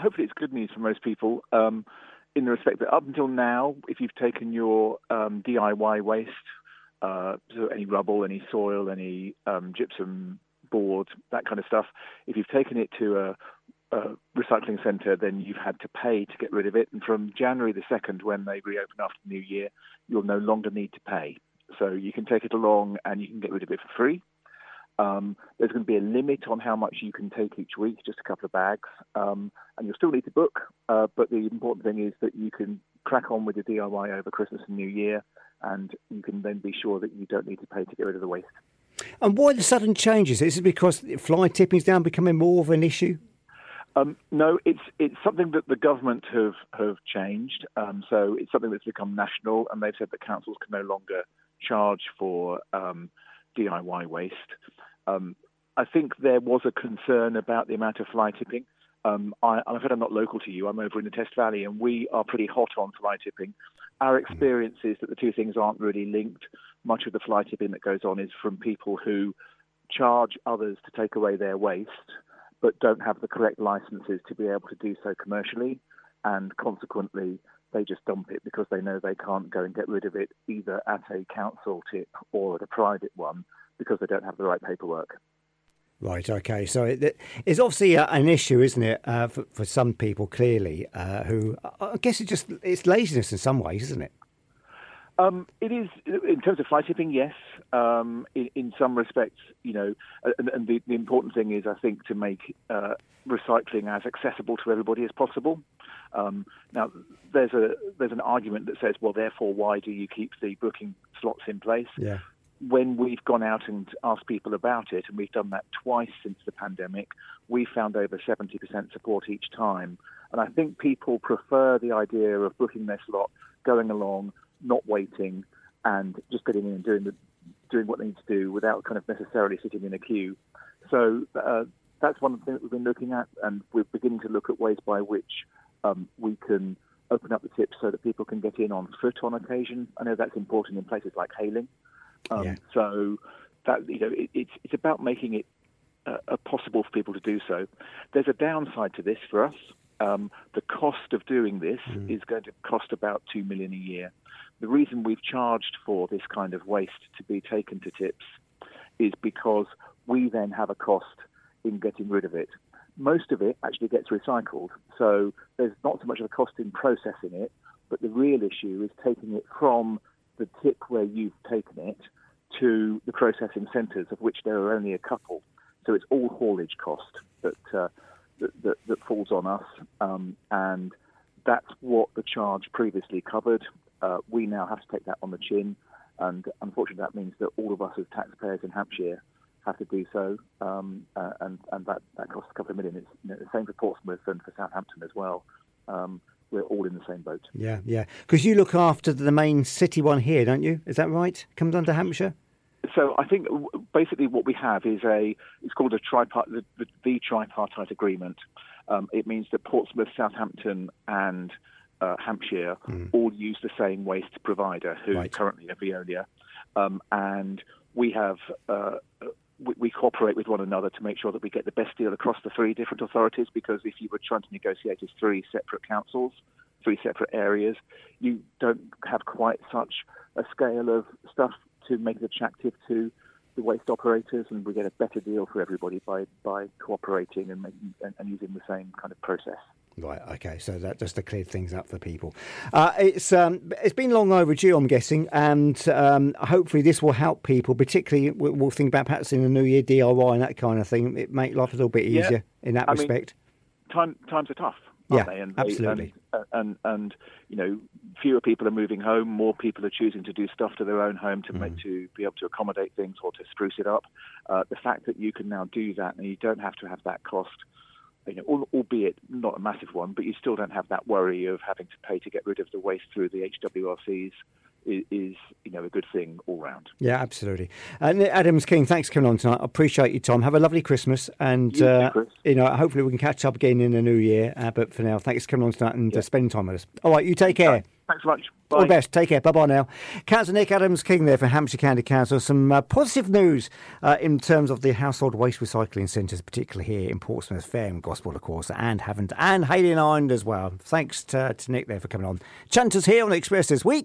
hopefully it's good news for most people. Um, in the respect that up until now, if you've taken your um, DIY waste, uh, so any rubble, any soil, any um, gypsum board, that kind of stuff, if you've taken it to a, a recycling centre, then you've had to pay to get rid of it. And from January the 2nd, when they reopen after the new year, you'll no longer need to pay. So you can take it along and you can get rid of it for free. Um, there's going to be a limit on how much you can take each week, just a couple of bags, um, and you'll still need to book. Uh, but the important thing is that you can crack on with the DIY over Christmas and New Year, and you can then be sure that you don't need to pay to get rid of the waste. And why the sudden changes? Is it because fly tipping is now becoming more of an issue? Um, no, it's it's something that the government have have changed. Um, so it's something that's become national, and they've said that councils can no longer charge for um, DIY waste. Um, I think there was a concern about the amount of fly tipping. Um, I, I'm afraid I'm not local to you. I'm over in the Test Valley, and we are pretty hot on fly tipping. Our hmm. experience is that the two things aren't really linked. Much of the fly tipping that goes on is from people who charge others to take away their waste, but don't have the correct licenses to be able to do so commercially, and consequently, they just dump it because they know they can't go and get rid of it either at a council tip or at a private one because they don't have the right paperwork. Right. Okay. So it, it's obviously an issue, isn't it, uh, for, for, some people? Clearly, uh, who I guess it's just it's laziness in some ways, isn't it? Um, it is in terms of fly tipping, yes. Um, in, in, some respects, you know, and, and the, the, important thing is, I think, to make uh, recycling as accessible to everybody as possible. Um, now, there's a there's an argument that says, well, therefore, why do you keep the booking slots in place? Yeah when we've gone out and asked people about it, and we've done that twice since the pandemic, we found over 70% support each time. And I think people prefer the idea of booking their slot, going along, not waiting, and just getting in and doing the doing what they need to do without kind of necessarily sitting in a queue. So uh, that's one of the things that we've been looking at, and we're beginning to look at ways by which um, we can open up the tips so that people can get in on foot on occasion. I know that's important in places like Hayling. Um, yeah. So that you know, it, it's it's about making it uh, possible for people to do so. There's a downside to this for us. Um, the cost of doing this mm. is going to cost about two million a year. The reason we've charged for this kind of waste to be taken to tips is because we then have a cost in getting rid of it. Most of it actually gets recycled, so there's not so much of a cost in processing it, but the real issue is taking it from the tip where you've taken it to the processing centres, of which there are only a couple. So it's all haulage cost that uh, that, that, that, falls on us, um, and that's what the charge previously covered. Uh, we now have to take that on the chin, and unfortunately, that means that all of us as taxpayers in Hampshire have to do so, um, uh, and and that, that costs a couple of million. It's you know, the same for Portsmouth and for Southampton as well. Um, we're all in the same boat. Yeah, yeah. Because you look after the main city one here, don't you? Is that right? Comes under Hampshire. So I think basically what we have is a it's called a tripart the, the, the tripartite agreement. Um, it means that Portsmouth, Southampton, and uh, Hampshire mm. all use the same waste provider, who right. currently are Veolia, um, and we have uh, we, we, cooperate with one another to make sure that we get the best deal across the three different authorities. Because if you were trying to negotiate as three separate councils, three separate areas, you don't have quite such a scale of stuff to make it attractive to the waste operators, and we get a better deal for everybody by by cooperating and making and, and using the same kind of process. Right. Okay. So that just to clear things up for people. Uh, it's um, it's been long overdue, I'm guessing, and um, hopefully this will help people. Particularly, we'll, we'll, think about perhaps in the new year DIY and that kind of thing. It make life a little bit easier yeah. in that I respect. Mean, time times are tough. Yeah, they? And absolutely. and, and, and you know, fewer people are moving home. More people are choosing to do stuff to their own home to mm. make to be able to accommodate things or to spruce it up. Uh, the fact that you can now do that and you don't have to have that cost you know, albeit not a massive one, but you still don't have that worry of having to pay to get rid of the waste through the HWRCs. Is, is, you know a good thing all round. Yeah, absolutely. And Adams King, thanks for coming on tonight. I appreciate you, Tom. Have a lovely Christmas, and you, uh, too, you know, hopefully we can catch up again in the new year. Uh, but for now, thanks for coming on tonight and uh, yeah. uh, spending time with us. All right, you take care. Thanks so much. Bye. All the best. Take care. Bye bye now. Councillor Nick Adams King there for Hampshire County Council. Some uh, positive news uh, in terms of the household waste recycling centres, particularly here in Portsmouth, Fareham Gosport, of course, and Havant and Hayling Island as well. Thanks to, to Nick there for coming on. Chunters here on Express this week.